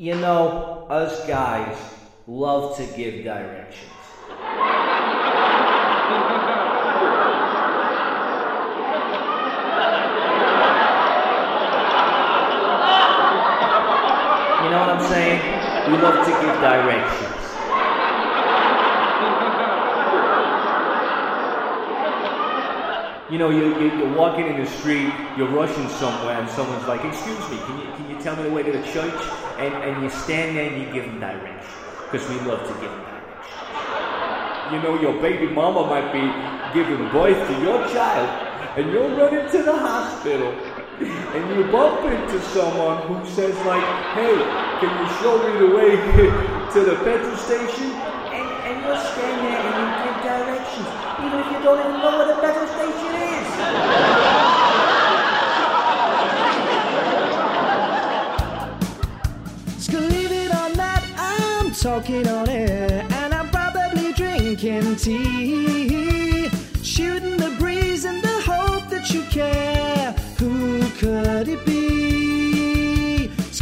You know, us guys love to give directions. You know what I'm saying? We love to give directions. You know, you, you, you're walking in the street, you're rushing somewhere, and someone's like, Excuse me, can you, can you tell me the way to the church? And, and you stand there and you give them directions. Because we love to give them directions. You know, your baby mama might be giving birth to your child, and you're running to the hospital, and you bump into someone who says, like, Hey, can you show me the way to the petrol station? And, and you'll stand there and you give directions, even if you don't even know where the petrol I'm on air, and I'm probably drinking tea. Shooting the breeze in the hope that you care. Who could it be?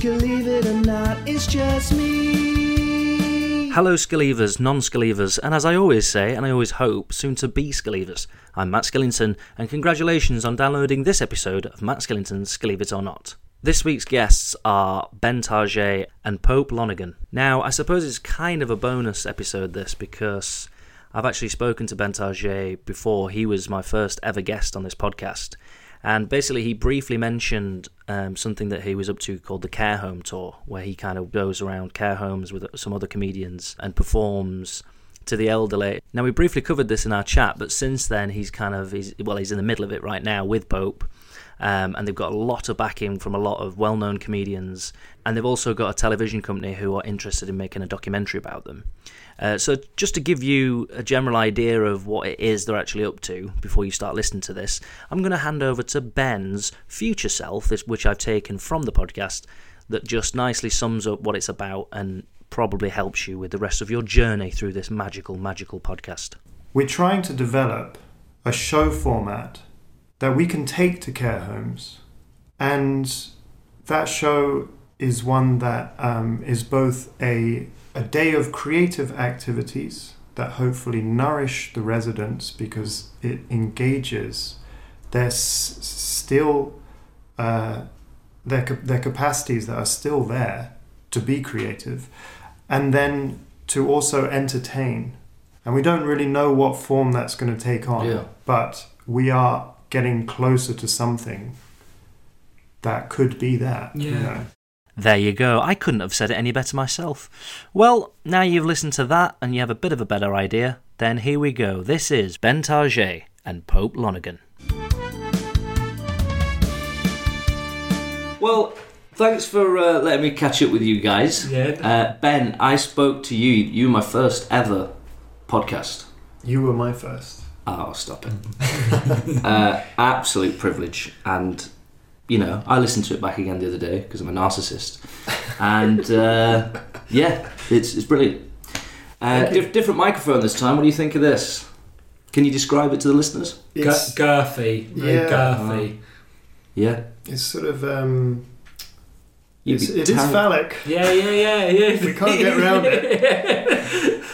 Believe it or not, it's just me. Hello, Skillivers, non Skillivers, and as I always say, and I always hope, soon to be Skillivers. I'm Matt Skillington, and congratulations on downloading this episode of Matt Skillington's Skillive It or Not. This week's guests are Ben Target and Pope Lonergan. Now, I suppose it's kind of a bonus episode, this, because I've actually spoken to Ben Target before. He was my first ever guest on this podcast. And basically, he briefly mentioned um, something that he was up to called the Care Home Tour, where he kind of goes around care homes with some other comedians and performs to the elderly. Now, we briefly covered this in our chat, but since then, he's kind of, he's, well, he's in the middle of it right now with Pope. Um, and they've got a lot of backing from a lot of well known comedians. And they've also got a television company who are interested in making a documentary about them. Uh, so, just to give you a general idea of what it is they're actually up to before you start listening to this, I'm going to hand over to Ben's future self, which I've taken from the podcast, that just nicely sums up what it's about and probably helps you with the rest of your journey through this magical, magical podcast. We're trying to develop a show format that we can take to care homes. And that show is one that um, is both a, a day of creative activities that hopefully nourish the residents because it engages their s- still uh, their, their capacities that are still there to be creative and then to also entertain and we don't really know what form that's going to take on Yeah. but we are getting closer to something that could be that you Yeah. know. There you go. I couldn't have said it any better myself. Well, now you've listened to that and you have a bit of a better idea, then here we go. This is Ben Target and Pope Lonergan. Well, thanks for uh, letting me catch up with you guys. Yeah. Uh, ben, I spoke to you. You were my first ever podcast. you were my first Oh, stop it. uh, absolute privilege. And, you know, I listened to it back again the other day because I'm a narcissist. And, uh, yeah, it's, it's brilliant. Uh, diff- different microphone this time. What do you think of this? Can you describe it to the listeners? Gu- it's, girthy, very Yeah. girthy. Yeah. it's sort of um, it's, it is phallic Yeah, yeah, yeah, yeah. We can't get around it.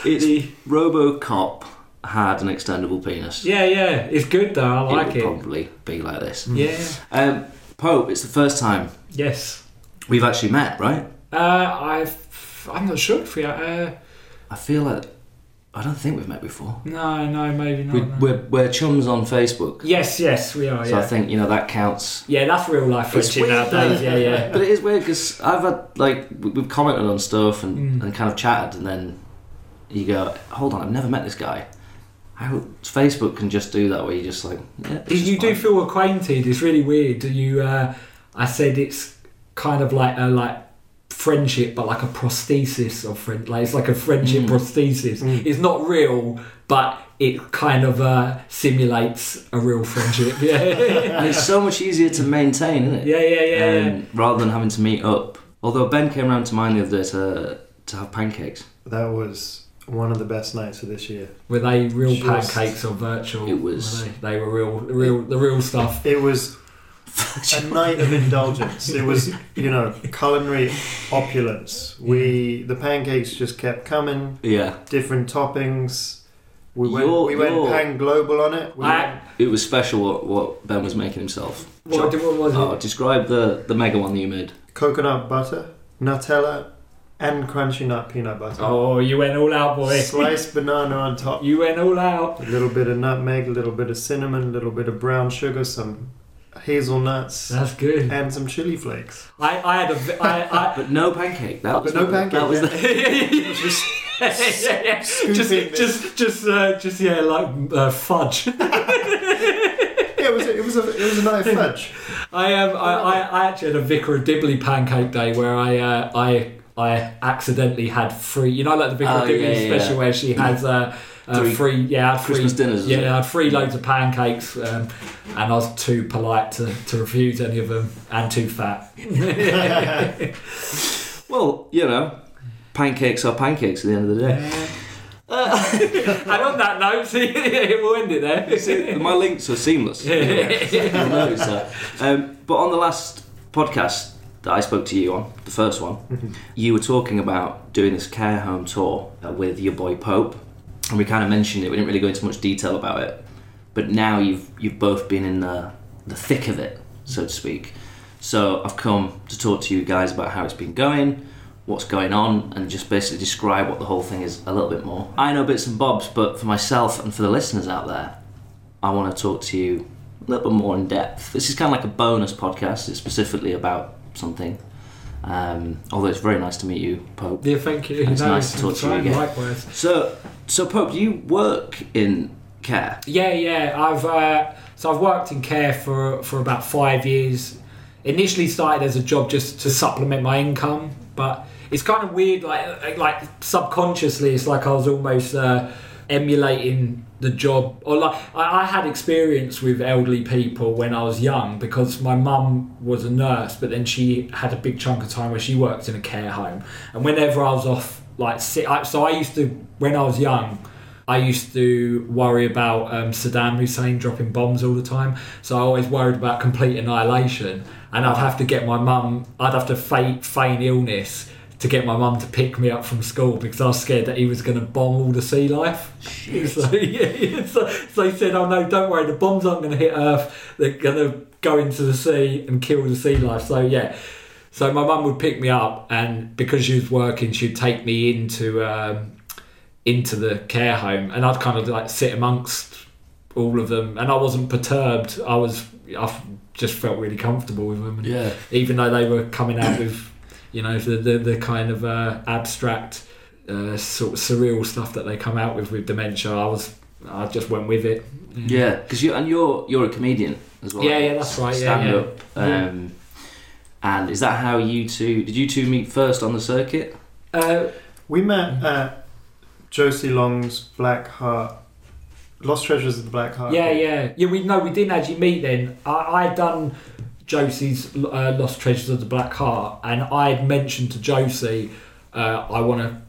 It's The- RoboCop had an extendable penis. Yeah, yeah. It's good though. I like it would it. probably be like this. Yeah. Um, Pope, it's the first time Yes. we've actually met, right? Uh, I've. I'm not sure if we are. Uh, I feel like I don't think we've met before. no, no, maybe not. We, no. we're, we're chums on Facebook, Yes, yes, we are. so yeah. I think you know that counts. yeah, that's real life It's weird, nowadays. Yeah, yeah. But it is weird because I've had like we- we've commented on stuff and, Mm. and kind of chatted, and then you go, "Hold on, I've never met this guy." How Facebook can just do that, where you just like, yeah, it's You just do fine. feel acquainted. It's really weird. Do you? Uh, I said it's kind of like a like friendship, but like a prosthesis of friend. Like it's like a friendship Mm. prosthesis. Mm. It's not real, but it kind of uh, simulates a real friendship. Yeah, and it's so much easier to maintain, isn't it? yeah, yeah, yeah. yeah. um, rather than having to meet up. Although Ben came round to mine the other day to to have pancakes. that was one of the best nights of this year Were they real Just- pancakes or virtual? It was- Were they, they were real, real, the real stuff. it was a night of indulgence. It was, you know, culinary opulence. We the pancakes just kept coming, Yeah, different toppings. We went Your- we went your- pan global on it. We I- went- it was special what, what Ben was making himself. What, what was oh, it? Oh, describe the the mega one that you made. coconut butter, Nutella, and crunchy nut peanut butter. Oh, you went all out, boy. Sliced banana on top. You went all out. A little bit of nutmeg, a little bit of cinnamon, a little bit of brown sugar, some hazelnuts, That's good. and some chili flakes. I, I had a. vi- I, But no pancake. That was But no the- pancake, That was yeah. the, Just yeah, yeah. Just, this. just, just, uh, just, yeah, like uh, fudge. yeah, it was a, it was a it was a nice fudge. I um, I, I, I actually had a Vicar of Dibley pancake day where I, uh, I, I accidentally had three. You know, like the Big Oh, yeah, special yeah. where she has uh, uh, Three free, yeah, I had Christmas free, dinners, Yeah. I had three loads of pancakes, um, and I was too polite to, to refuse any of them, and too fat. well, you know, pancakes are pancakes at the end of the day. and on that note, we'll end it there. See, My links are seamless. You'll notice that. Um, but on the last podcast that I spoke to you on, the first one, you were talking about doing this care home tour uh, with your boy Pope, and we kind of mentioned it. We didn't really go into much detail about it, but now you've you've both been in the the thick of it, so to speak. So I've come to talk to you guys about how it's been going, what's going on, and just basically describe what the whole thing is a little bit more. I know bits and bobs, but for myself and for the listeners out there, I want to talk to you a little bit more in depth. This is kind of like a bonus podcast. It's specifically about something. Um, although it's very nice to meet you, Pope. Yeah, thank you. It's No, nice to talk to you again. Likewise. So, so Pope, do you work in care? Yeah, yeah. I've uh, so I've worked in care for for about five years. Initially started as a job just to supplement my income, but it's kind of weird. Like like subconsciously, it's like I was almost uh, emulating the job. Or like I, had experience with elderly people when I was young because my mum was a nurse, but then she had a big chunk of time where she worked in a care home, and whenever I was off like sick, so I used to when I was young. I used to worry about um, Saddam Hussein dropping bombs all the time, so I always worried about complete annihilation. And I'd have to get my mum, I'd have to feign illness to get my mum to pick me up from school because I was scared that he was going to bomb all the sea life. So, yeah, so, so he said, "Oh no, don't worry, the bombs aren't going to hit Earth. They're going to go into the sea and kill the sea life." So yeah. So my mum would pick me up, and because she was working, she'd take me into um, into the care home, and I'd kind of like sit amongst all of them, and I wasn't perturbed. I was, I just felt really comfortable with them, and Yeah. even though they were coming out with, you know, the the, the kind of uh, abstract, uh, sort of surreal stuff that they come out with with dementia, I was, I just went with it. Yeah, because you and you're you're a comedian as well. Yeah, yeah, that's right, Stand yeah. up. Um, And is that how you two did you two meet first on the circuit? Uh, We met at Josie Long's Black Heart, Lost Treasures of the Black Heart. Yeah, yeah, yeah. We no, we didn't actually meet then. I I had done Josie's uh, Lost Treasures of the Black Heart, and I had mentioned to Josie, uh, I want to,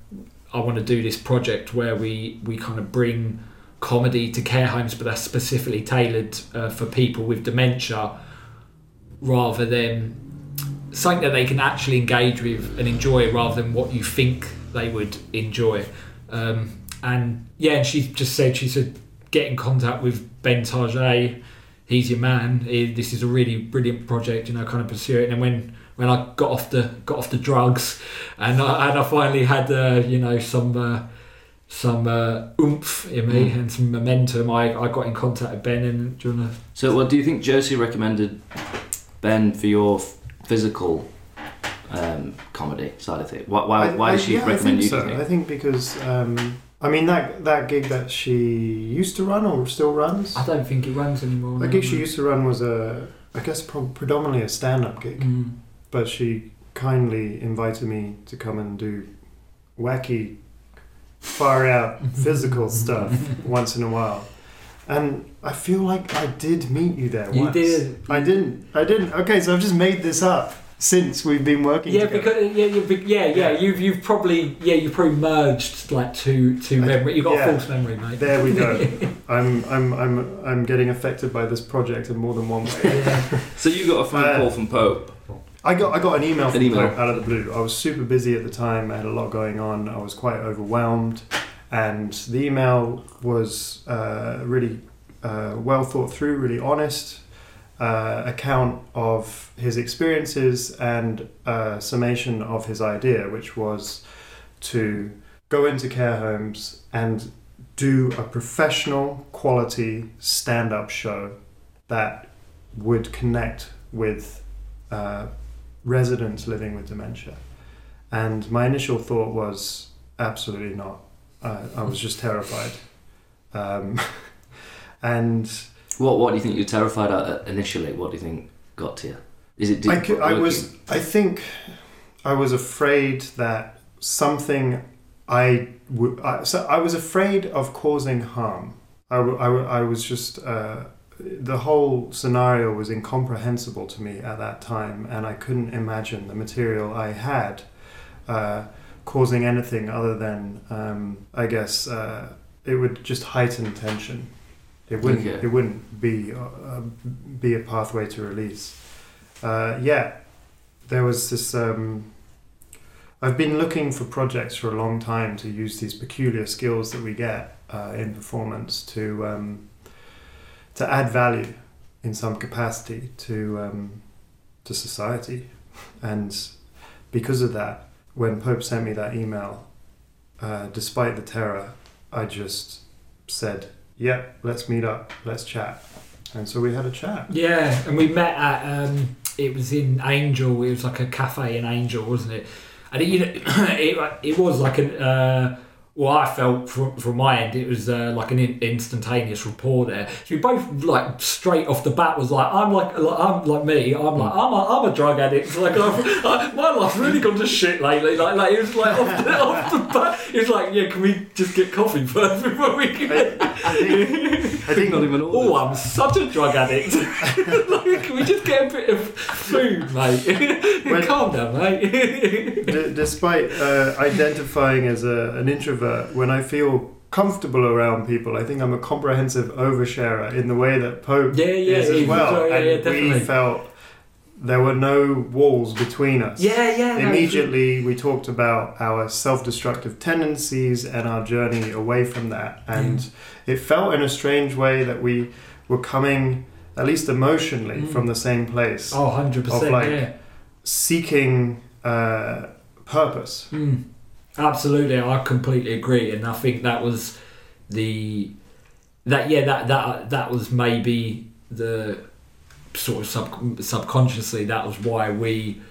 I want to do this project where we we kind of bring comedy to care homes, but that's specifically tailored uh, for people with dementia, rather than something that they can actually engage with and enjoy, rather than what you think they would enjoy. Um, and yeah, and she just said she said get in contact with Ben Target. He's your man. He- This is a really brilliant project. You know, kind of pursue it. And then when when I got off the got off the drugs, and I, and I finally had uh, you know some uh, some uh, oomph in me and some momentum, I, I got in contact with Ben. And do you wanna? So, well, do you think Josie recommended Ben for your f- physical um, comedy side of it? Why, why, I- why I- did she yeah, recommend I you? think do so. I think? think because um, I mean that that gig that she used to run or still runs. I don't think it runs anymore. The no, gig she no. used to run was a, I guess, pro- predominantly a stand-up gig. Mm. But she kindly invited me to come and do wacky, far out physical stuff once in a while. And I feel like I did meet you there You once. did. I didn't. I didn't. Okay, so I've just made this up since we've been working Yeah, together. because yeah, you yeah, yeah, You've you've probably yeah, you've probably merged like two two I- memory. You've got yeah. a false memory, mate. There we go. I'm I'm I'm I'm getting affected by this project in more than one way. So you got a phone Uh, call from Pope. I got I got an email An from email. Pope out of the blue. I was super busy at the time. I had a lot going on. I was quite overwhelmed, and the email was uh, really uh, well thought through, really honest uh, account of his experiences and a summation of his idea, which was to go into care homes and do a professional quality stand-up show that would connect with uh, residents living with dementia. And my initial thought was absolutely not. Uh, I was just terrified. Um, and What What do you think you're terrified at initially? What do you think got to you? Is it? I, cou- I was, I think I was afraid that something I would, so I was afraid of causing harm. I, w- I, w- I was just, uh, the whole scenario was incomprehensible to me at that time, and I couldn't imagine the material I had uh, causing anything other than, um, I guess, uh, it would just heighten tension. It wouldn't. Okay. It wouldn't be uh, be a pathway to release. Uh, yeah, there was this. Um, I've been looking for projects for a long time to use these peculiar skills that we get uh, in performance to um, to add value in some capacity to um, to society, and because of that, when Pope sent me that email, uh, despite the terror, I just said, "Yeah, let's meet up, let's chat," and so we had a chat. Yeah, and we met at um, it was in Angel. It was like a cafe in Angel, wasn't it? And it, you know, it, it was like an. Uh, well, I felt from, from my end, it was uh, like an in, instantaneous rapport there. So we both like straight off the bat was like, I'm like, like I'm like me. I'm like, I'm a, I'm a drug addict. Like, I've, I, my life's really gone to shit lately. Like, like it was like off the, off the bat. It was like, yeah, can we just get coffee first before we can? I think, I think not even ordered. Oh, I'm such a drug addict. like, can we just get a bit of food, mate? When- Calm down, mate. D- despite uh, identifying as a, an introvert, when I feel comfortable around people, I think I'm a comprehensive oversharer in the way that Pope Yeah, yeah, is as well. yeah, and yeah, we felt there were no walls between us. yeah, yeah. no, Immediately, we talked about our self destructive tendencies and our journey away from that. And it felt in a strange way that we were coming, at least emotionally, Mm. from the same place, Oh, 100%. Of, like, yeah. seeking uh, purpose. Mm, absolutely, I completely agree, and I think that was the that yeah that that that was maybe the sort of sub, subconsciously that was why we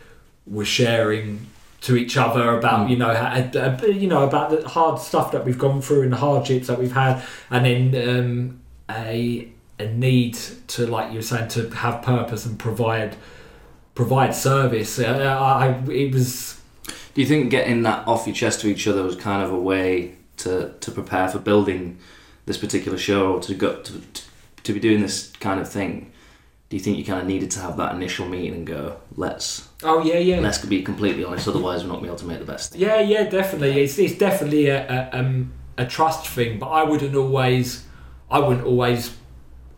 were sharing to each other about Mm. you know you know about the hard stuff that we've gone through and the hardships that we've had, and then um, a a need to like you were saying to have purpose and provide provide service. Uh, I, I it was Do you think getting that off your chest to each other was kind of a way to, to prepare for building this particular show, or to go to, to, to be doing this kind of thing? Do you think you kind of needed to have that initial meeting and go, let's oh yeah yeah let's be completely honest, otherwise we're not going to be able to make the best thing. Yeah, yeah, definitely. It's it's definitely a a, um, a trust thing, but I wouldn't always, I wouldn't always.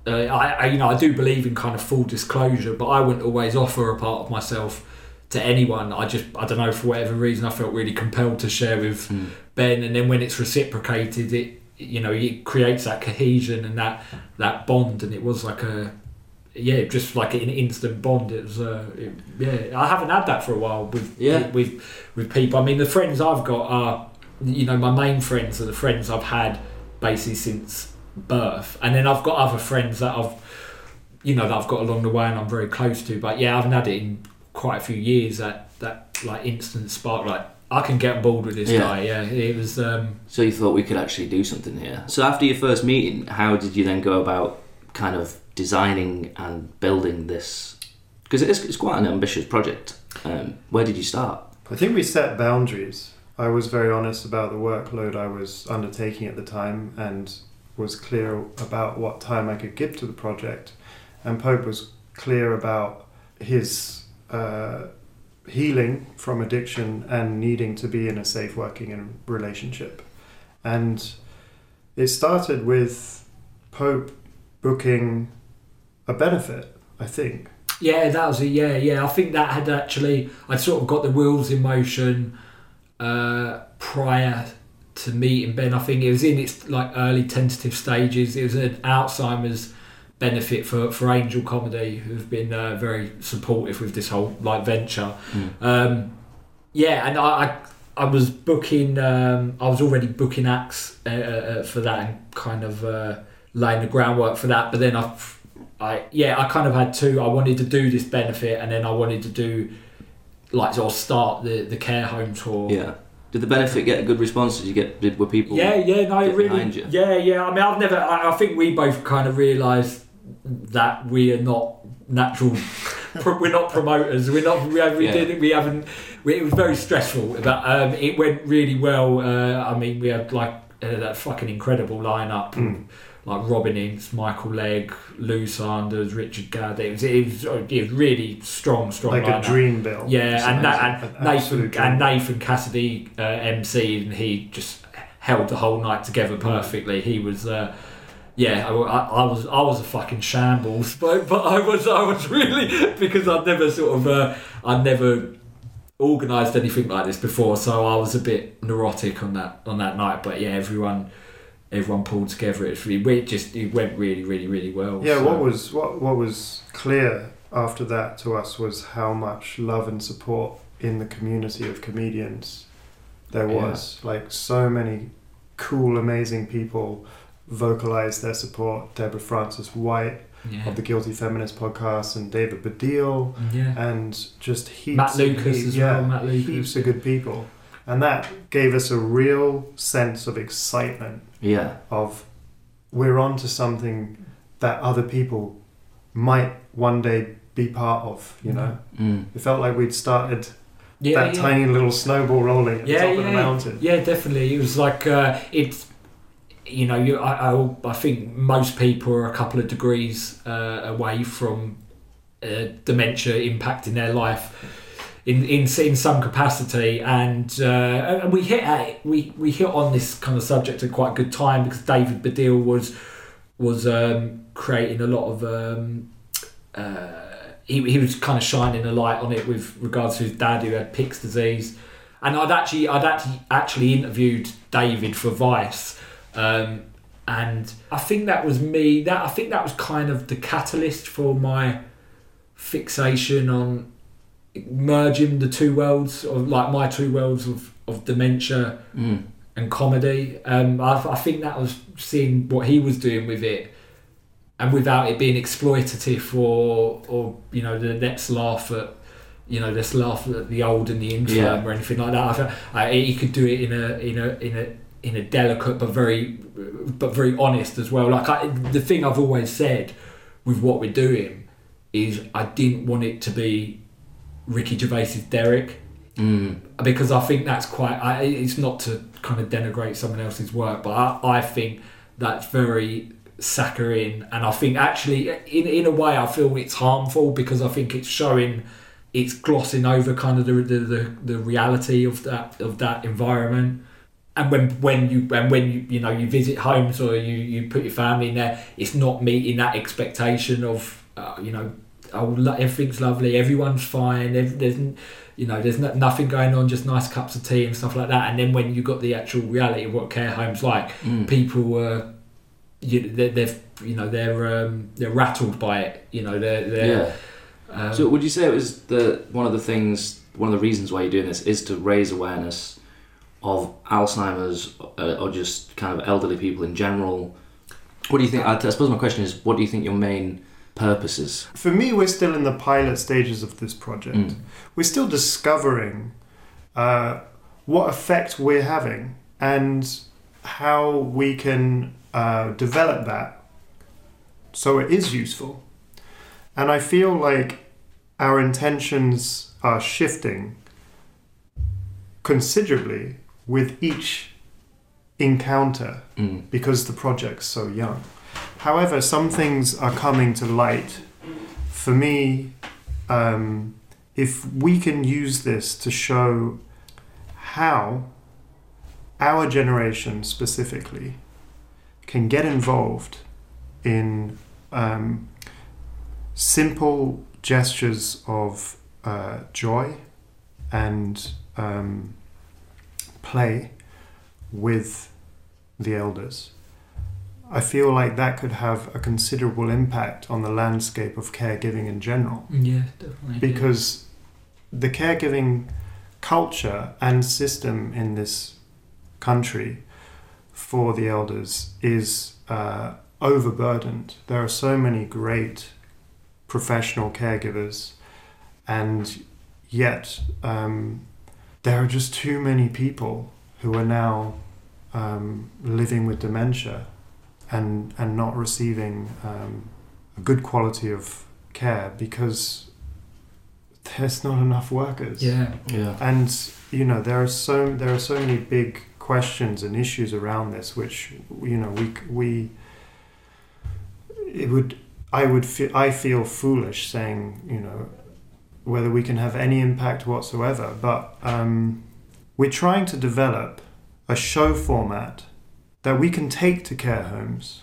Uh, I, I you know I do believe in kind of full disclosure, but I wouldn't always offer a part of myself to anyone. I just I don't know for whatever reason I felt really compelled to share with Mm. Ben, and then when it's reciprocated, it you know it creates that cohesion and that that bond, and it was like a yeah, just like an instant bond. It was uh, it, yeah. I haven't had that for a while with Yeah. with with people. I mean, the friends I've got are you know my main friends are the friends I've had basically since birth, and then I've got other friends that I've you know that I've got along the way and I'm very close to. But yeah, I haven't had it in quite a few years. That that like instant spark, like I can get on board with this Yeah. guy. Yeah, it was. Um, So you thought we could actually do something here. So after your first meeting, how did you then go about kind of designing and building this? Because it is, it's quite an ambitious project. Um, where did you start? I think we set boundaries. I was very honest about the workload I was undertaking at the time and was clear about what time I could give to the project. And Pope was clear about his uh, healing from addiction and needing to be in a safe working relationship. And it started with Pope booking a benefit. I think. Yeah, that was it. Yeah, yeah. I think that had actually, I'd sort of got the wheels in motion uh, prior to meeting Ben. I think it was in its like early tentative stages. It was an Alzheimer's benefit for, for Angel Comedy, who've been uh, very supportive with this whole like venture. Um, yeah, and I, I I was booking. Um, I was already booking acts uh, uh, for that and kind of uh, laying the groundwork for that. But then I, I yeah, I kind of had two. I wanted to do this benefit, and then I wanted to do like sort of start the the care home tour. Yeah. Did the benefit get a good response? Did you get? Did were people? Yeah, yeah, no, really, yeah, yeah. I mean, I've never. I, I think we both kind of realised that we are not natural. we're not promoters. We're not. We, we Yeah. didn't. We haven't. We, it was very stressful, but um, it went really well. Uh, I mean, we had like uh, that fucking incredible lineup. Mm. Like Robin Ince, Michael Legg, Lou Sanders, Richard Gadd. It was, it was, it was really strong, strong. like lineup. a dream bill. Yeah, and, that, and Nathan and. Nathan Cassidy uh, MC, and he just held the whole night together perfectly. He was, uh, yeah, I, I- was I was a fucking shambles, but but I was I was really because I'd never sort of uh, I'd never organised anything like this before, so I was a bit neurotic on that on that night. But yeah, everyone everyone pulled together. It's really it just it went really really really well. Yeah, so- what was what what was clear after that to us was how much love and support in the community of comedians there Yeah. was. Like so many cool, amazing people vocalized their support. Deborah Frances-White yeah. of the Guilty Feminist podcast, and David Baddiel, yeah. and just heaps. Matt and Lucas heaps- as yeah, well, Matt Lucas. heaps of good people, and that gave us a real sense of excitement Yeah. of we're on to something that other people might one day be part of, you know? Mm. It felt like we'd started yeah, that yeah. tiny little snowball rolling at yeah, the top yeah, of the mountain. Yeah, definitely. It was like uh, it's. You know, you, I, I, I think most people are a couple of degrees uh, away from uh, dementia impacting their life in, in in some capacity, and uh, and we hit at we we hit on this kind of subject at quite a good time because David Baddiel was was um, creating a lot of. Um, uh, he, he was kind of shining a light on it with regards to his dad who had Pick's disease, and I'd actually I'd actually actually interviewed David for Vice, um, and I think that was me. That I think that was kind of the catalyst for my fixation on merging the two worlds of like my two worlds of, of dementia Mm. and comedy. Um, I, I think that was seeing what he was doing with it, and without it being exploitative or or you know the let's laugh at you know let's laugh at the old and the infirm Yeah. or anything like that. I I, he could do it in a in a in a in a delicate but very but very honest as well. Like I, the thing I've always said with what we're doing is I didn't want it to be Ricky Gervais's Derek Mm. because I think that's quite. I, it's not to kind of denigrate someone else's work, but I, I think that's very saccharine, and I think actually, in in a way, I feel it's harmful because I think it's showing, it's glossing over kind of the the, the, the reality of that of that environment. And when when you and when you you know you visit homes or you, you put your family in there, it's not meeting that expectation of uh, you know oh everything's lovely, everyone's fine, there's you know there's no, nothing going on, just nice cups of tea and stuff like that. And then when you got the actual reality of what care homes like, Mm. people were you they're, they're you know they're um, they're rattled by it. You know they're, they're Yeah. um, So would you say it was the one of the things, one of the reasons why you're doing this is to raise awareness of Alzheimer's uh, or just kind of elderly people in general? What do you think? I, I suppose my question is, what do you think your main purpose is? For me, we're still in the pilot stages of this project. Mm. We're still discovering uh, what effect we're having and how we can uh, develop that so it is useful. And I feel like our intentions are shifting considerably with each encounter Mm. because the project's so young. However, some things are coming to light. For me, um, if we can use this to show how our generation specifically can get involved in um, simple gestures of uh, joy and um, play with the elders. I feel like that could have a considerable impact on the landscape of caregiving in general Yeah, definitely. because the caregiving culture and system in this country for the elders is uh, overburdened. There are so many great professional caregivers, and yet um, there are just too many people who are now um, living with dementia and and not receiving um, a good quality of care because there's not enough workers. yeah, Yeah. And you know there are so there are so many big questions and issues around this, which you know we we it would I would feel I feel foolish saying you know whether we can have any impact whatsoever, but um, we're trying to develop a show format that we can take to care homes,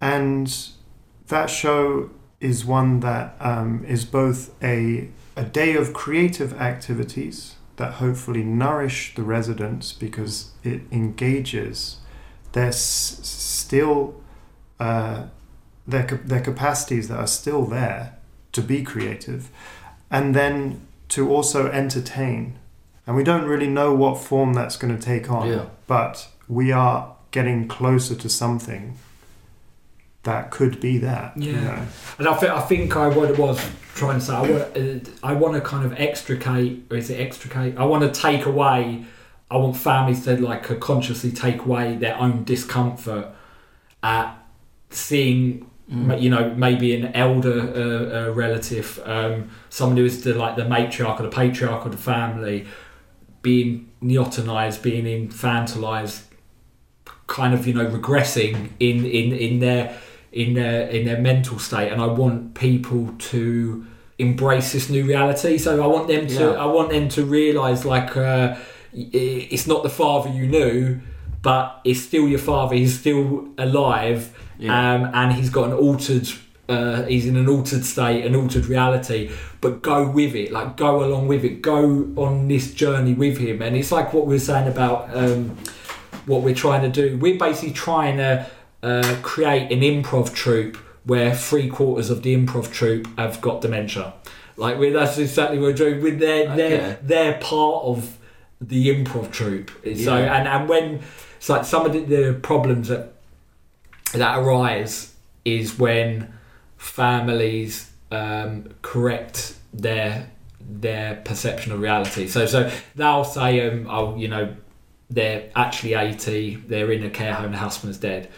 and that show is one that um, is both a a day of creative activities that hopefully nourish the residents because it engages their s- still uh, their their capacities that are still there to be creative, and then to also entertain. And we don't really know what form that's going to take on, Yeah. but we are getting closer to something that could be that. you Yeah. know. and I think I think I what it was trying to say. I want uh, I want to kind of extricate, or is it extricate? I want to take away. I want families to like uh, consciously take away their own discomfort at seeing ma- you know maybe an elder uh, uh, relative um, someone who is the like the matriarch or the patriarch of the family being neotenized being infantilized kind of you know regressing in in in their in their in their mental state. And I want people to embrace this new reality. So I want them to Yeah. I want them to realize like uh, it's not the father you knew but it's still your father he's still alive Yeah. um, and he's got an altered uh, he's in an altered state an altered reality but go with it like go along with it go on this journey with him and it's like what we were saying about um, what we're trying to do we're basically trying to uh, create an improv troupe where three quarters of the improv troupe have got dementia like we that's exactly what we're doing with their Okay. they're, they're part of the improv troupe so Yeah. and, and when it's like some of the, the problems that that arise is when families um, correct their their perception of reality. So so they'll say, um, oh, you know, they're actually eighty, they're in a care home, the husband's dead.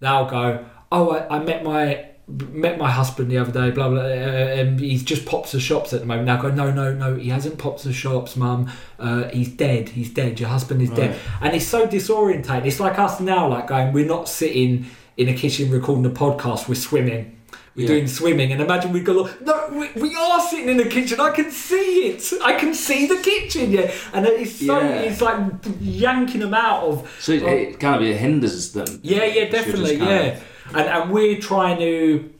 They'll go, oh, I, I met my met my husband the other day, blah blah, uh, and he's just popped the shops at the moment. They'll go, no, no, no, he hasn't popped the shops, mum. Uh, he's dead. He's dead. Your husband is dead. Right. And it's so disorientating. It's like us now, like going, we're not sitting in a kitchen recording a podcast, we're swimming. We're Yeah. doing swimming, and imagine we go, no, we, we are sitting in the kitchen. I can see it. I can see the kitchen, yeah. And it's so, Yeah. it's like yanking them out of. So it, it kind of it hinders them. yeah, yeah, definitely, yeah. of- And and we're trying to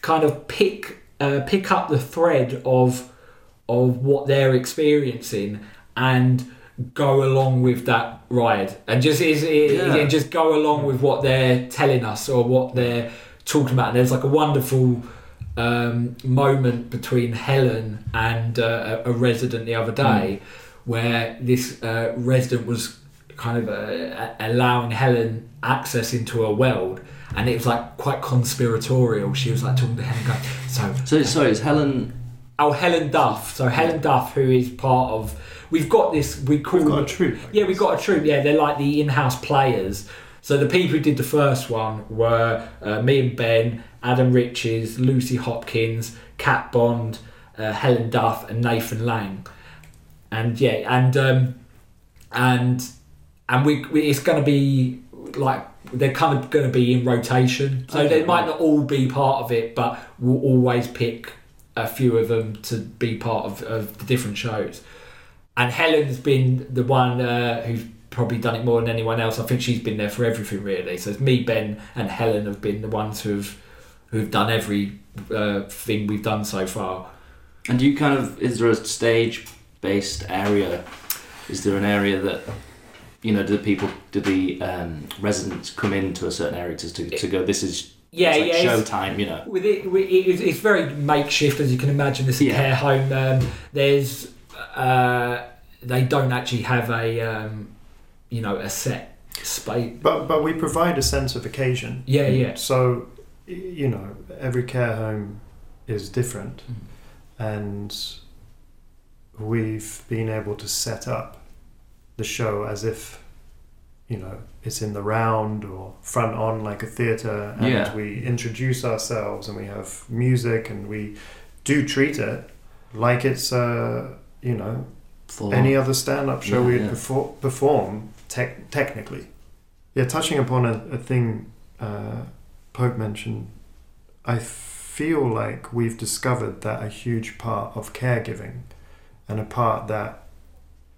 kind of pick uh, pick up the thread of of what they're experiencing and go along with that ride and just is Yeah. just go along with what they're telling us or what they're talking about. And there's like a wonderful um, moment between Helen and uh, a resident the other day where this uh, resident was kind of uh, allowing Helen access into her world. And it was like quite conspiratorial. She was like talking to Helen, going, "So, So sorry, is Helen? oh, Helen Duff. So Helen Duff, who is part of, we've got this. We call We've got a troupe. yeah, we've got a troupe. Yeah, they're like the in-house players. So the people who did the first one were uh, me and Ben, Adam Riches, Lucy Hopkins, Kat Bond, uh, Helen Duff, and Nathan Lang. And yeah, and um, and and we, we it's going to be like they're kind of going to be in rotation. So Okay, they might not all be part of it, but we'll always pick a few of them to be part of, of the different shows and Helen's been the one uh, who's probably done it more than anyone else. I think she's been there for everything really. So it's me, Ben, and Helen have been the ones who've who've done every uh, thing we've done so far. And you kind of is there a stage based area? Is there an area that you know? Do the people, do the um, residents come into a certain area to, to, to go? This is Yeah, like yeah, it's- showtime. You know. With it, it- it's, it's very makeshift, as you can imagine. It's a Yeah. care home. Um, there's, uh, they don't actually have a, um, you know, a set space. But but we provide a sense of occasion. Yeah, yeah. So, you know, every care home is different, Mm. and we've been able to set up the show as if, you know, it's in the round or front on like a theatre, and Yeah. we introduce ourselves and we have music and we do treat it like it's, uh, you know, any other stand-up show Yeah, we'd yeah. perfor- perform tec- technically. Yeah, touching upon a, a thing uh, Pope mentioned, I feel like we've discovered that a huge part of caregiving and a part that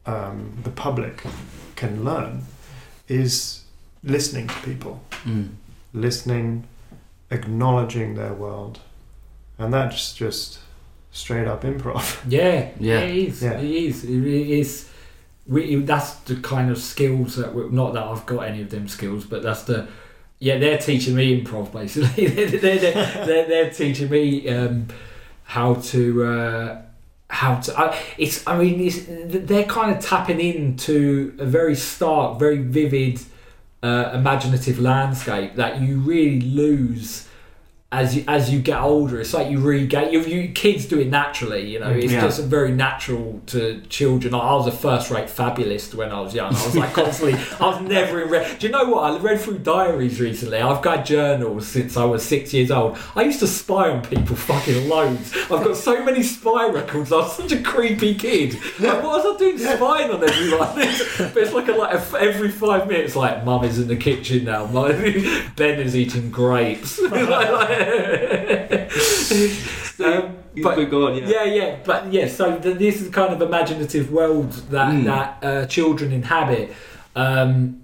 um, the public can learn is listening to people, Mm. listening, acknowledging their world, and that's just straight up improv. Yeah, Yeah. it is. Yeah. It is. It is. We, that's the kind of skills that we not that I've got any of them skills, but that's the yeah they're teaching me improv basically. they're, they're, they're, they're, they're teaching me um, how to uh, how to. I, it's I mean it's, they're kind of tapping into a very stark, very vivid, uh, imaginative landscape that you really lose as you, as you get older, it's like you regain. You, you kids do it naturally, you know. Mm. It's Yeah. just very natural to children. I, I was a first-rate fabulist when I was young. I was like constantly. I was never in. Re- do you know what? I read through diaries recently. I've got journals since I was six years old. I used to spy on people fucking loads. I've got so many spy records. I was such a creepy kid. Like, what was I doing spying on everyone? but it's like a, like a, every five minutes, like mum is in the kitchen now. Ben is eating grapes. um, but, go on, yeah, yeah, but yeah. So th- this is kind of imaginative world that Mm. that uh, children inhabit. Um,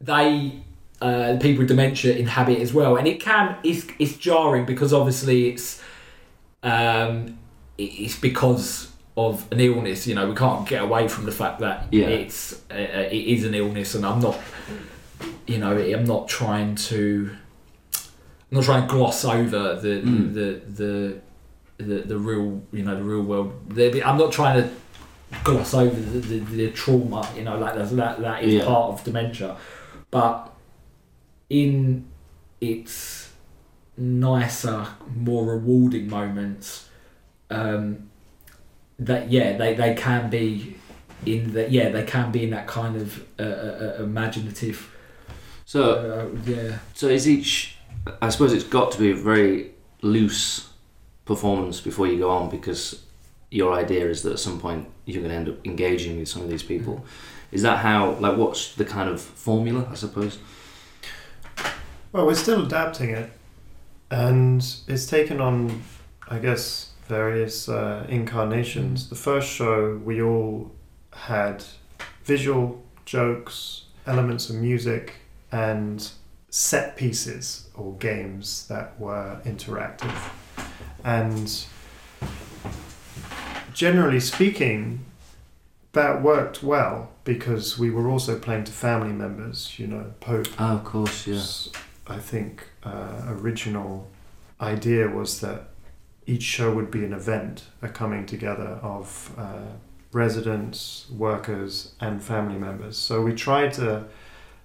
they uh, people with dementia inhabit as well, and it can it's it's jarring because obviously it's um, it's because of an illness. You know, we can't get away from the fact that Yeah. it's uh, uh, it is an illness, and I'm not you know I'm not trying to. I'm not trying to gloss over the Mm. the, the the the real you know the real world. I'm not trying to gloss over the, the, the trauma. You know, like that's, that that is Yeah. part of dementia, but in its nicer, more rewarding moments, um, that yeah they, they can be in the yeah they can be in that kind of uh, uh, uh, imaginative So uh, yeah So is each? I suppose it's got to be a very loose performance before you go on because your idea is that at some point you're going to end up engaging with some of these people. Is that how? Like, what's the kind of formula? I suppose. Well, we're still adapting it, and it's taken on, I guess, various uh, incarnations. The first show, we all had visual jokes, elements of music, and set pieces or games that were interactive. And generally speaking, that worked well because we were also playing to family members, you know, Pope Oh, of course, yeah. I think uh, original idea was that each show would be an event, a coming together of uh, residents, workers, and family members. So we tried to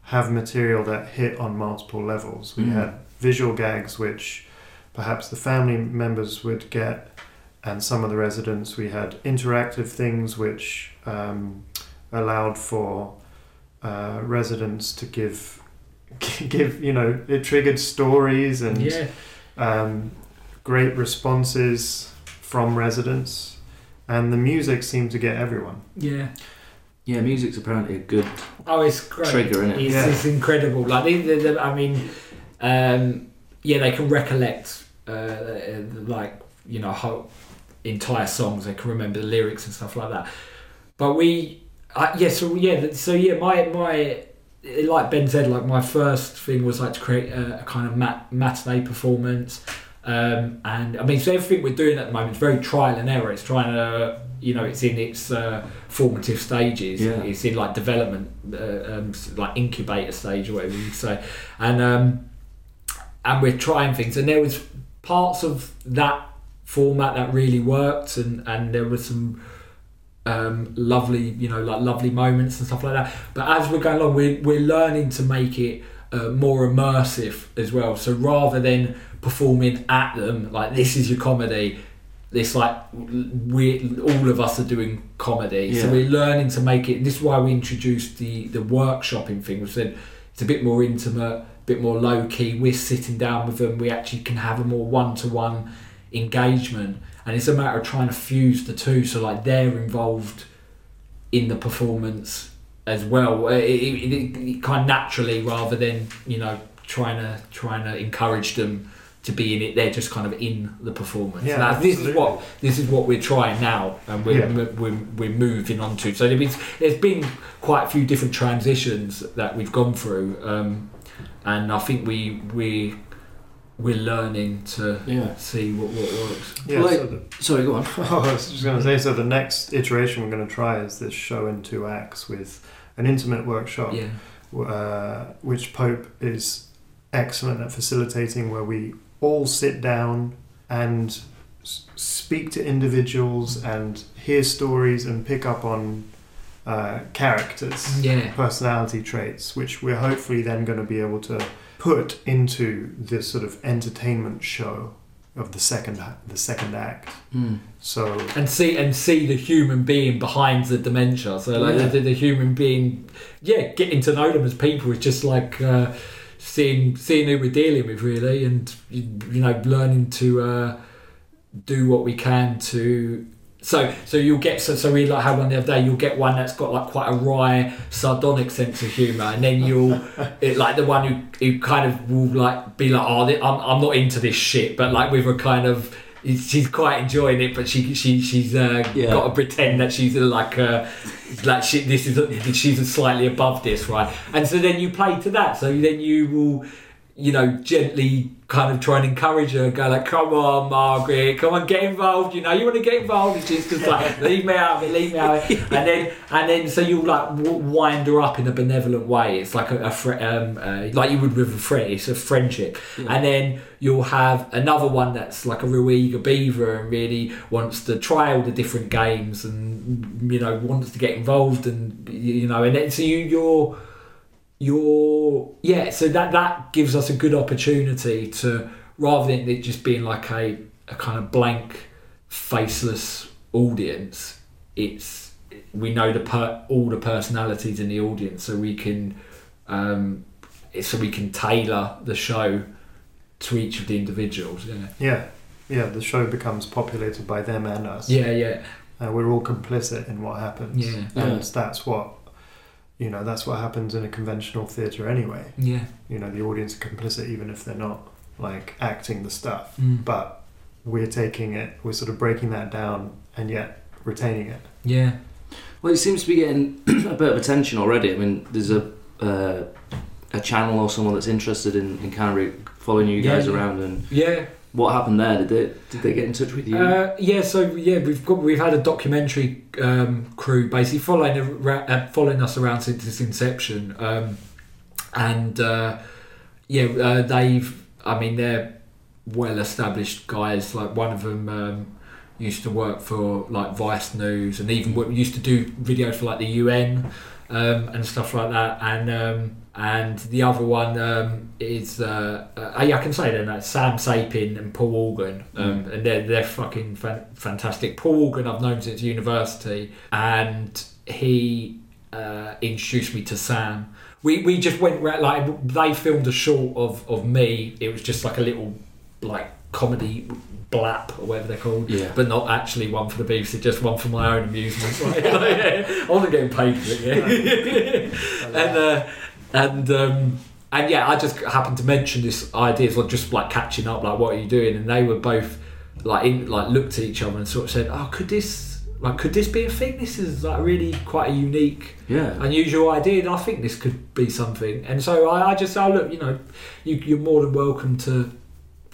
have material that hit on multiple levels. We Mm. had visual gags, which perhaps the family members would get, and some of the residents. We had interactive things, which um, allowed for uh, residents to give give you know it triggered stories and yeah um, great responses from residents and the music seemed to get everyone yeah Yeah, music's apparently a good. Oh, it's great. Trigger, innit? It's, Yeah. it's incredible. Like, they, they, they- I mean, um, yeah, they can recollect, uh, like, you know, whole entire songs. They can remember the lyrics and stuff like that. But we, uh, yeah, so yeah, so yeah, my my like Ben said, like my first thing was like to create a, a kind of mat, matinee performance. Um, and I mean, so everything we're doing at the moment is very trial and error. It's trying to, you know, it's in its uh, formative stages. Yeah. It's in like development, uh, um, like incubator stage or whatever you say. And um, and we're trying things. And there was parts of that format that really worked, and and there were some um, lovely, you know, like lovely moments and stuff like that. But as we're going along, we're we're learning to make it uh, more immersive as well. So rather than performing at them, like this is your comedy. It's like we all of us are doing comedy, Yeah. so we're learning to make it. This is why we introduced the the workshopping thing. We said it's a bit more intimate, a bit more low key. We're sitting down with them. We actually can have a more one to one engagement, and it's a matter of trying to fuse the two. So like they're involved in the performance as well. It, it, it, it kind of naturally, rather than you know trying to trying to encourage them to be in it. They're just kind of in the performance. Yeah, And that- this is what this is what we're trying now, and we're Yeah. we're, we're moving on to. So there's been, there's been quite a few different transitions that we've gone through, um, and I think we we we're learning to Yeah. see what, what works. Yeah, Like- so the, Sorry, go on. Oh, I was just going to say, so the next iteration we're going to try is this show in two acts with an intimate workshop, Yeah, uh, which Pope is excellent at facilitating, where we all sit down and speak to individuals and hear stories and pick up on uh, characters, yeah, personality traits, which we're hopefully then going to be able to put into this sort of entertainment show of the second the second act. Hmm. So and see and see the human being behind the dementia. So like Yeah. the, the human being, yeah, getting to know them as people is just like uh, seeing seeing who we're dealing with really, and you, know learning to uh, do what we can to. So, so you'll get so, so we like had one the other day. You'll get one that's got like quite a wry, sardonic sense of humour, and then you'll it, like the one who, who kind of will like be like, oh, I'm, I'm not into this shit, but like with a kind of she's quite enjoying it, but she she she's uh, Yeah. got to pretend that she's like uh, like she, this is she's slightly above this, right? And so then you play to that. So then you will, you know, gently kind of try and encourage her, go like, "Come on, Margaret, come on, get involved." You know, you want to get involved, and she's just like, "Leave me out of it, leave me out of it." And then and then so you'll like wind her up in a benevolent way. It's like a, a fr- um, uh, like you would with a friend. It's a friendship, and then you'll have another one that's like a real eager beaver and really wants to try all the different games and you know wants to get involved and you know and then so you you're you're yeah so that that gives us a good opportunity to rather than it just being like a, a kind of blank faceless audience it's we know the per, all the personalities in the audience so we can um so we can tailor the show to each of the individuals yeah yeah, yeah, the show becomes populated by them and us. yeah yeah uh, we're all complicit in what happens. Yeah. and Yeah. that's what you know. That's what happens in a conventional theatre anyway. yeah You know, the audience are complicit even if they're not like acting the stuff, Mm. but we're taking it. We're sort of breaking that down and yet retaining it. yeah Well, it seems to be getting a bit of attention already. I mean, there's a uh, a channel or someone that's interested in, in kind of re- following you Yeah, guys yeah. around. And yeah what happened there? Did they did they get in touch with you? Uh, yeah, so yeah, we've got we've had a documentary um, crew basically following uh, following us around since its inception, um, and uh, yeah, uh, they've I mean they're well established guys. Like one of them um, used to work for like Vice News, and even used to do videos for like the UN um, and stuff like that, and. And the other one um, is uh, uh, yeah, I can say their names: Sam Sapin and Paul Organ, um, and they're they're fucking fan- fantastic. Paul Organ I've known since university, and he uh, introduced me to Sam. We we just went ra- like they filmed a short of of me. It was just like a little like comedy blap or whatever they're called, Yeah. but not actually one for the BBC, just one for my own amusement. Like, I wasn't getting paid for it, yeah. and uh, and um, and yeah, I just happened to mention this idea, so just like catching up, like what are you doing? And they were both like in, like looked at each other and sort of said, "Oh, could this like, could this be a thing? This is like really quite a unique, Yeah. unusual idea, and I think this could be something. And so I, I just, oh look, you know, you, you're more than welcome to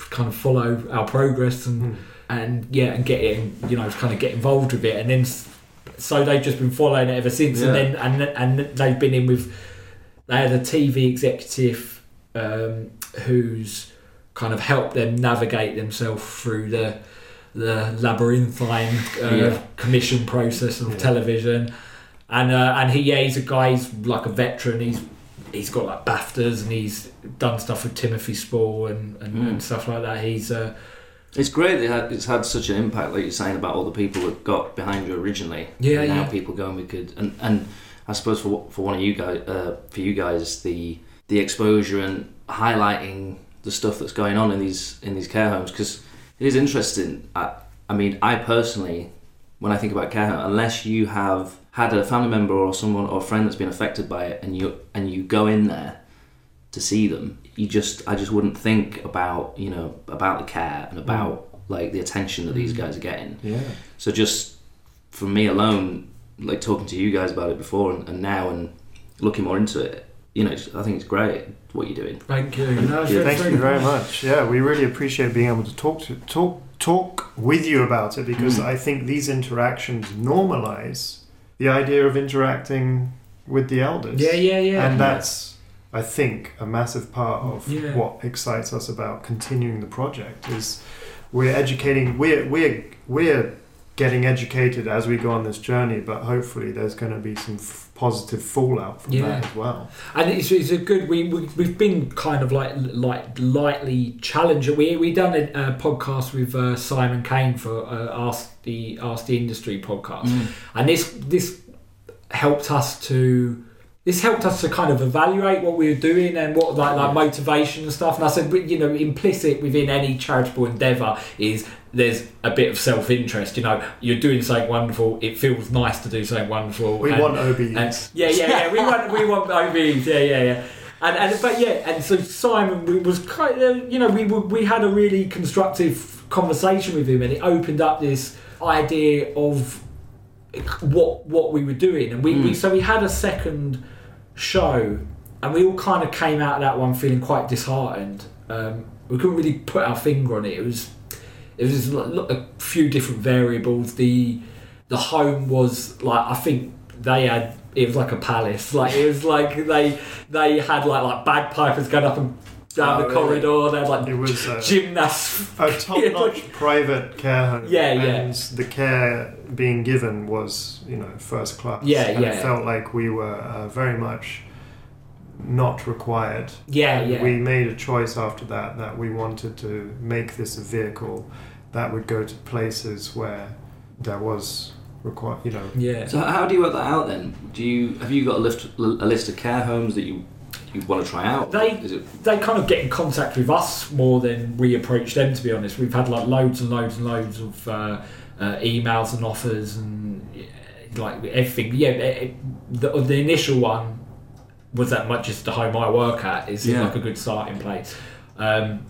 kind of follow our progress and and yeah, and get in, you know, kind of get involved with it, and then so they've just been following it ever since, and then and and they've been in with they had a TV executive um, who's kind of helped them navigate themselves through the the labyrinthine uh, Yeah. commission process of Yeah. television, and uh, and he yeah he's a guy he's like a veteran he's he's got like Baftas and he's done stuff with Timothy Spall and, and, Mm. and stuff like that. He's uh, It's great that it had- it's had such an impact, like you're saying about all the people that got behind you originally. Yeah, and now yeah. people going we could, and and I suppose for for one of you guys, uh, for you guys, the the exposure and highlighting the stuff that's going on in these in these care homes because it is interesting. I, I mean, I personally, when I think about care home, unless you have had a family member or someone or a friend that's been affected by it, and you and you go in there to see them, you just I just wouldn't think about you know about the care and about like the attention that these guys are getting. Yeah. So just for me alone, like talking to you guys about it before and, and now and looking more into it, you know, I think it's great what you're doing. thank you. No, it's very- Thank you very much. Yeah, we really appreciate being able to talk to talk talk with you about it because Mm. I think these interactions normalize the idea of interacting with the elders. Yeah, yeah, yeah. and that's I think a massive part of Yeah. what excites us about continuing the project is we're educating we're we're we're getting educated as we go on this journey but hopefully there's going to be some f- positive fallout from Yeah. that as well. And it's, it's a good we, we we've been kind of like like lightly challenged. We we done a, uh podcast with uh, Simon Kane for uh, ask the ask the industry podcast. And this this helped us to this helped us to kind of evaluate what we were doing and what like like motivation and stuff and I said you know implicit within any charitable endeavour is there's a bit of self-interest you know you're doing something wonderful it feels nice to do something wonderful we and- want OBEs and- yeah, yeah, yeah. We want we want OVs. Yeah, yeah, yeah. And, and but yeah, and so Simon was kind of you know we we had a really constructive conversation with him, and it opened up this idea of what what we were doing, and we, we so we had a second show, and we all kind of came out of that one feeling quite disheartened. Um, we couldn't really put our finger on it. It was it was a a few different variables. The the home was like I think they had it was like a palace. Like it was like they they had like like bagpipers going up and down Oh, the really? corridor. They had like It was, uh, gymnasts. a top-notch private care home. Yeah, yeah. And the care being given was, you know, first class. Yeah, and yeah. It felt like we were uh, very much not required. Yeah, And yeah. We made a choice after that that we wanted to make this a vehicle that would go to places where there was required, you know. yeah. So how do you work that out then? Do you have you got a list a list of care homes that you you want to try out? They- Is it, they kind of get in contact with us more than we approach them. To be honest, we've had like loads and loads and loads of uh, uh, emails and offers and like everything. Yeah, it, the, the initial one was that much just the home I work at. It seemed Yeah. like a good starting place, um,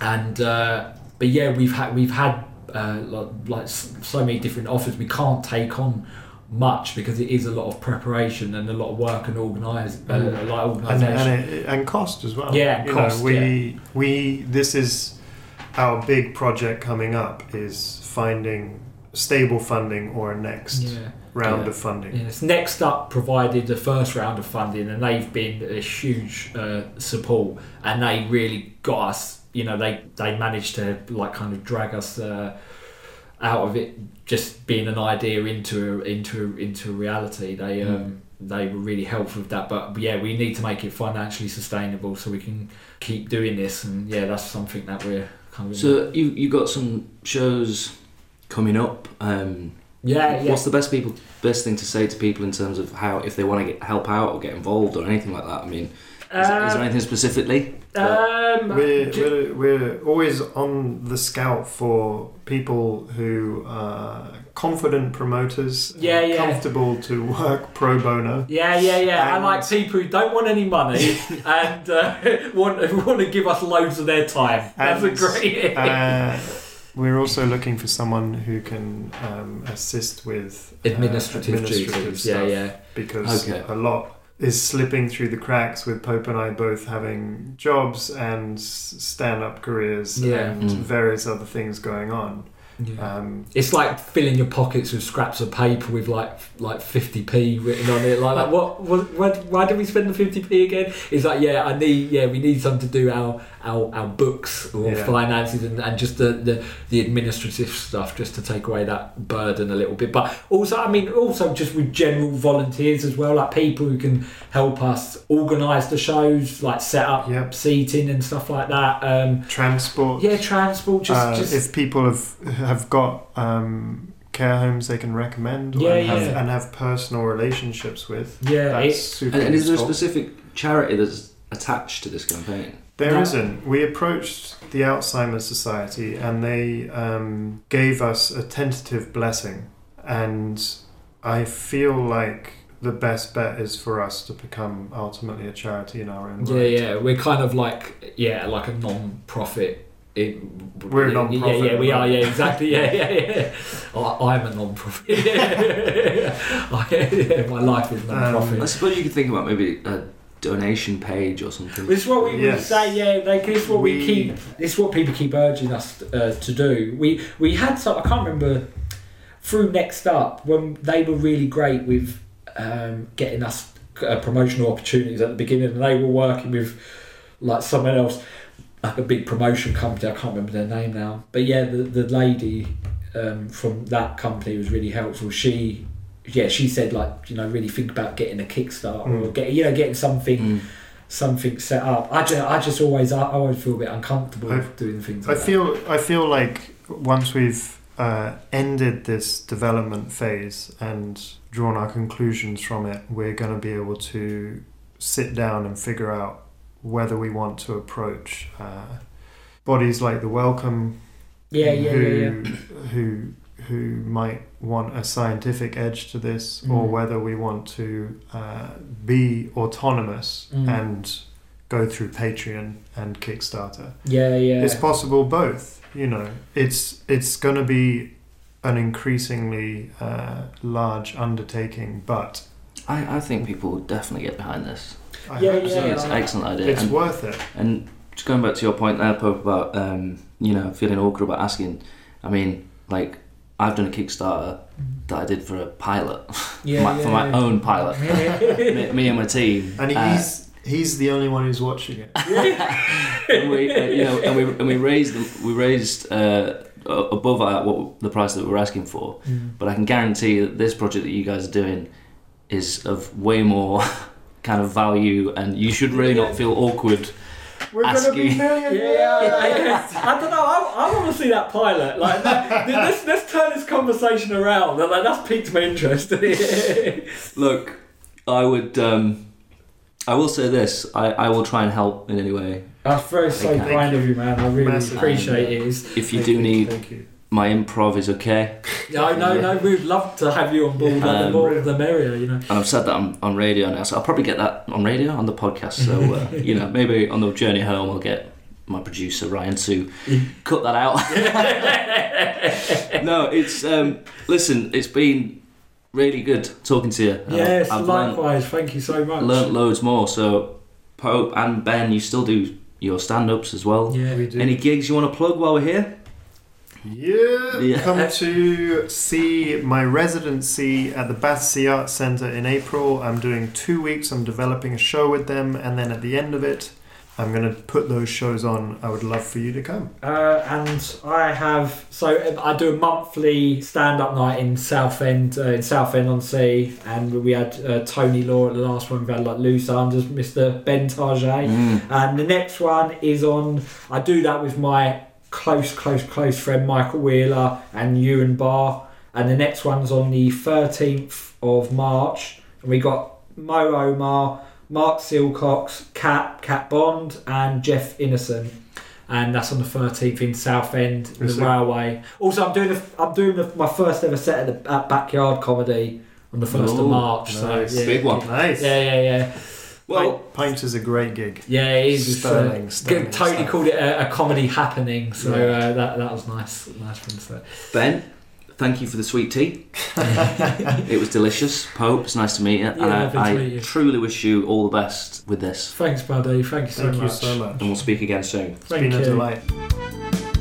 and uh, but yeah, we've had we've had uh, like, like so many different offers. We can't take on much because it is a lot of preparation and a lot of work and organise uh, Mm. like And, organisation. and, it, and cost as well. Yeah, and you cost, know, we we this is our big project coming up is finding stable funding or a next yeah. round Yeah. of funding. Yes. Next up provided the first round of funding, and they've been a huge uh, support, and they really got us. You know, they they managed to like kind of drag us uh, out of it, just being an idea into a, into a, into a reality. They um, they were really helpful with that. But yeah, we need to make it financially sustainable so we can keep doing this, and yeah, that's something that we're kind of. so you you got some shows coming up. Um, yeah, yeah. What's the best people best thing to say to people in terms of how if they want to get help out or get involved or anything like that? I mean, is, is there anything specifically? um, We're, ju- we're, we're always on the scout for people who are confident promoters, Yeah, yeah. comfortable to work pro bono. Yeah, yeah, yeah. I like people who don't want any money and uh, want want to give us loads of their time. That's a And, great. Uh, we're also looking for someone who can um, assist with uh, Administrative, duties. Yeah, yeah. because Okay. a lot is slipping through the cracks with Pope and I both having jobs and stand-up careers Yeah. and Mm. various other things going on. yeah. Um, It's like filling your pockets with scraps of paper with like like 50p written on it. Like, like what, what, what? Why did we spend the 50p again? It's like, yeah, I need, yeah, we need something to do our our, our books or Yeah. finances and, and just the, the the administrative stuff, just to take away that burden a little bit. But also, I mean, also just with general volunteers as well, like people who can help us organise the shows, like set up Yep. seating and stuff like that. Um, transport. yeah, transport. Just, uh, just if people have have got um, care homes they can recommend Yeah, and, have, yeah. and have personal relationships with, yeah, that's it's super And, and is there a specific charity that's attached to this campaign? There No. not We approached the Alzheimer's Society and they um, gave us a tentative blessing. And I feel like the best bet is for us to become ultimately a charity in our own Yeah, right. yeah, yeah. we're kind of like yeah, like a non-profit. In, We're a yeah, non-profit Yeah, yeah, we at are. Yeah, exactly. Yeah, yeah, yeah. I, I'm a non-profit. I, yeah, my life is non-profit. I suppose you could think about maybe a donation page or something. This is what we would Yes. say, yeah. Like, this is what we, We- keep. This is what people keep urging us uh, to do. We we had some. I can't remember through Next Up when they were really great with um, getting us uh, promotional opportunities at the beginning, and they were working with like someone else, like a big promotion company. I can't remember their name now, but yeah, the the lady um, from that company was really helpful. She. Yeah, she said like you know really think about getting a Kickstarter or Mm. get you know getting something Mm. something set up. I just, I just always, I always feel a bit uncomfortable I- doing things. I Like feel I feel like once we've uh, ended this development phase and drawn our conclusions from it, we're going to be able to sit down and figure out whether we want to approach uh, bodies like the Wellcome. Yeah, yeah, who yeah, yeah. who who might want a scientific edge to this, or Mm. whether we want to uh, be autonomous Mm. and go through Patreon and Kickstarter. Yeah, yeah. It's possible both. You know, it's it's going to be an increasingly uh, large undertaking, but I, I think people will definitely get behind this. I Yeah, hope I so. think it's an excellent idea. It's and, worth it. and just going back to your point there, Pope, about um, you know feeling awkward about asking. I mean, like I've done a Kickstarter that I did for a pilot, Yeah, my, yeah, for my yeah. own pilot. me, me and my team. And uh, he's he's the only one who's watching it. and we, uh, you know, and we and we raised them, we raised uh, above our, what the price that we are asking for. Mm. But I can guarantee that this project that you guys are doing is of way more kind of value, and you should really not feel awkward. We're going to Asking- be millionaires. Yeah, I, I don't know. I, I want to see that pilot. Like, that- let's let's turn this conversation around. Like, that's piqued my interest. Look, I would. Um, I will say this: I, I will try and help in any way. that's very so kind of you, man. I really Massive. appreciate it. If you Thank do need Thank you. My improv is okay, No, no, no. We'd love to have you on board. the Um, more the merrier, you know. and I've said that on, on radio now, so I'll probably get that on radio on the podcast. So uh, you know, maybe on the journey home, I'll get my producer Ryan to cut that out. no, it's um, listen. It's been really good talking to you. Yes, I've, learned, likewise. Thank you so much. learned loads more. So Pope and Ben, you still do your stand-ups as well. yeah. We do. Any gigs you want to plug while we're here? Yeah. Yeah. Come to see my residency at the Battersea Arts Centre in April. I'm doing two weeks. I'm developing a show with them, and then at the end of it, I'm going to put those shows on. I would love for you to come. Uh, and I have so I do a monthly stand-up night in Southend, uh, in Southend on Sea, and we had uh, Tony Law at the last one. We had like Lou Sanders, Mr. Ben Target, Mm. and the next one is on. I do that with my close, close, close friend Michael Wheeler and Ewan Barr, and the next one's on the 13th of March, and we got Mo Omar. Mark Silcox, Cat, Cat Bond, and Jeff Innocent and that's on the 13th in Southend, the Is it? Railway. Also, I'm doing the, I'm doing the, my first ever set at the at Backyard Comedy on the 1st Ooh, of March. nice. So yeah, Big one. Nice. Yeah, yeah, yeah. Well, Pints is a great gig. Yeah, it is. It's, uh, Sterling, sterling totally stuff. called it a, a comedy happening. So Yeah. uh, that that was nice. Nice from so. Ben, thank you for the sweet tea. it was delicious. Pope, it's nice to meet you. and lovely to I, meet you. Truly wish you all the best with this. Thanks, buddy. Thank you so Thank you much. so much. And we'll speak again soon. It's Thank been a delight.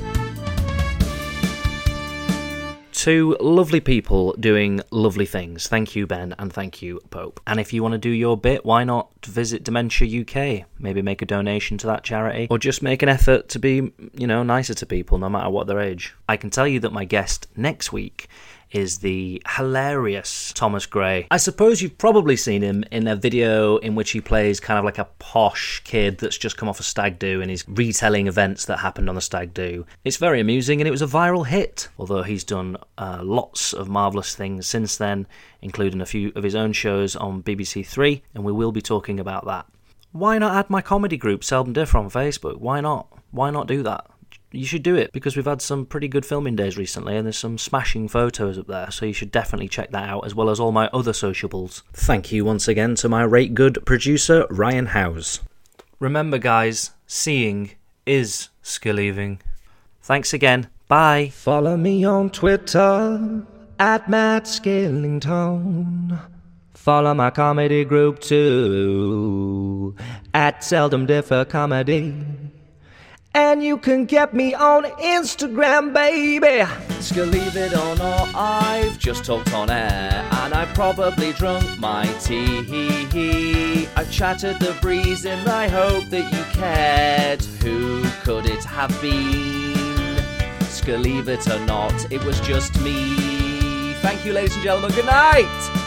Two lovely people doing lovely things. Thank you, Ben, and thank you, Pope. And if you want to do your bit, why not visit Dementia UK? Maybe make a donation to that charity, or just make an effort to be, you know, nicer to people, no matter what their age. I can tell you that my guest next week is the hilarious Thomas Gray. I suppose you've probably seen him in a video in which he plays kind of like a posh kid that's just come off a stag do and he's retelling events that happened on the stag do. It's very amusing and it was a viral hit, although he's done uh, lots of marvellous things since then, including a few of his own shows on BBC Three, and we will be talking about that. Why not add my comedy group, Seldom Differ, on Facebook? Why not? Why not do that? You should do it because we've had some pretty good filming days recently and there's some smashing photos up there, so you should definitely check that out as well as all my other sociables. Thank you once again to my rate good producer, Ryan Howes. Remember, guys, seeing is skilleaving. Thanks again. Bye. Follow me on Twitter at Matt Skillington. Follow my comedy group too at Seldom Differ Comedy. And you can get me on Instagram, baby. Still leave it or not, I've just talked on air and I've probably drunk my tea. I've chattered the breeze and I hope that you cared. Who could it have been? Leave it or not, it was just me. Thank you, ladies and gentlemen. Good night.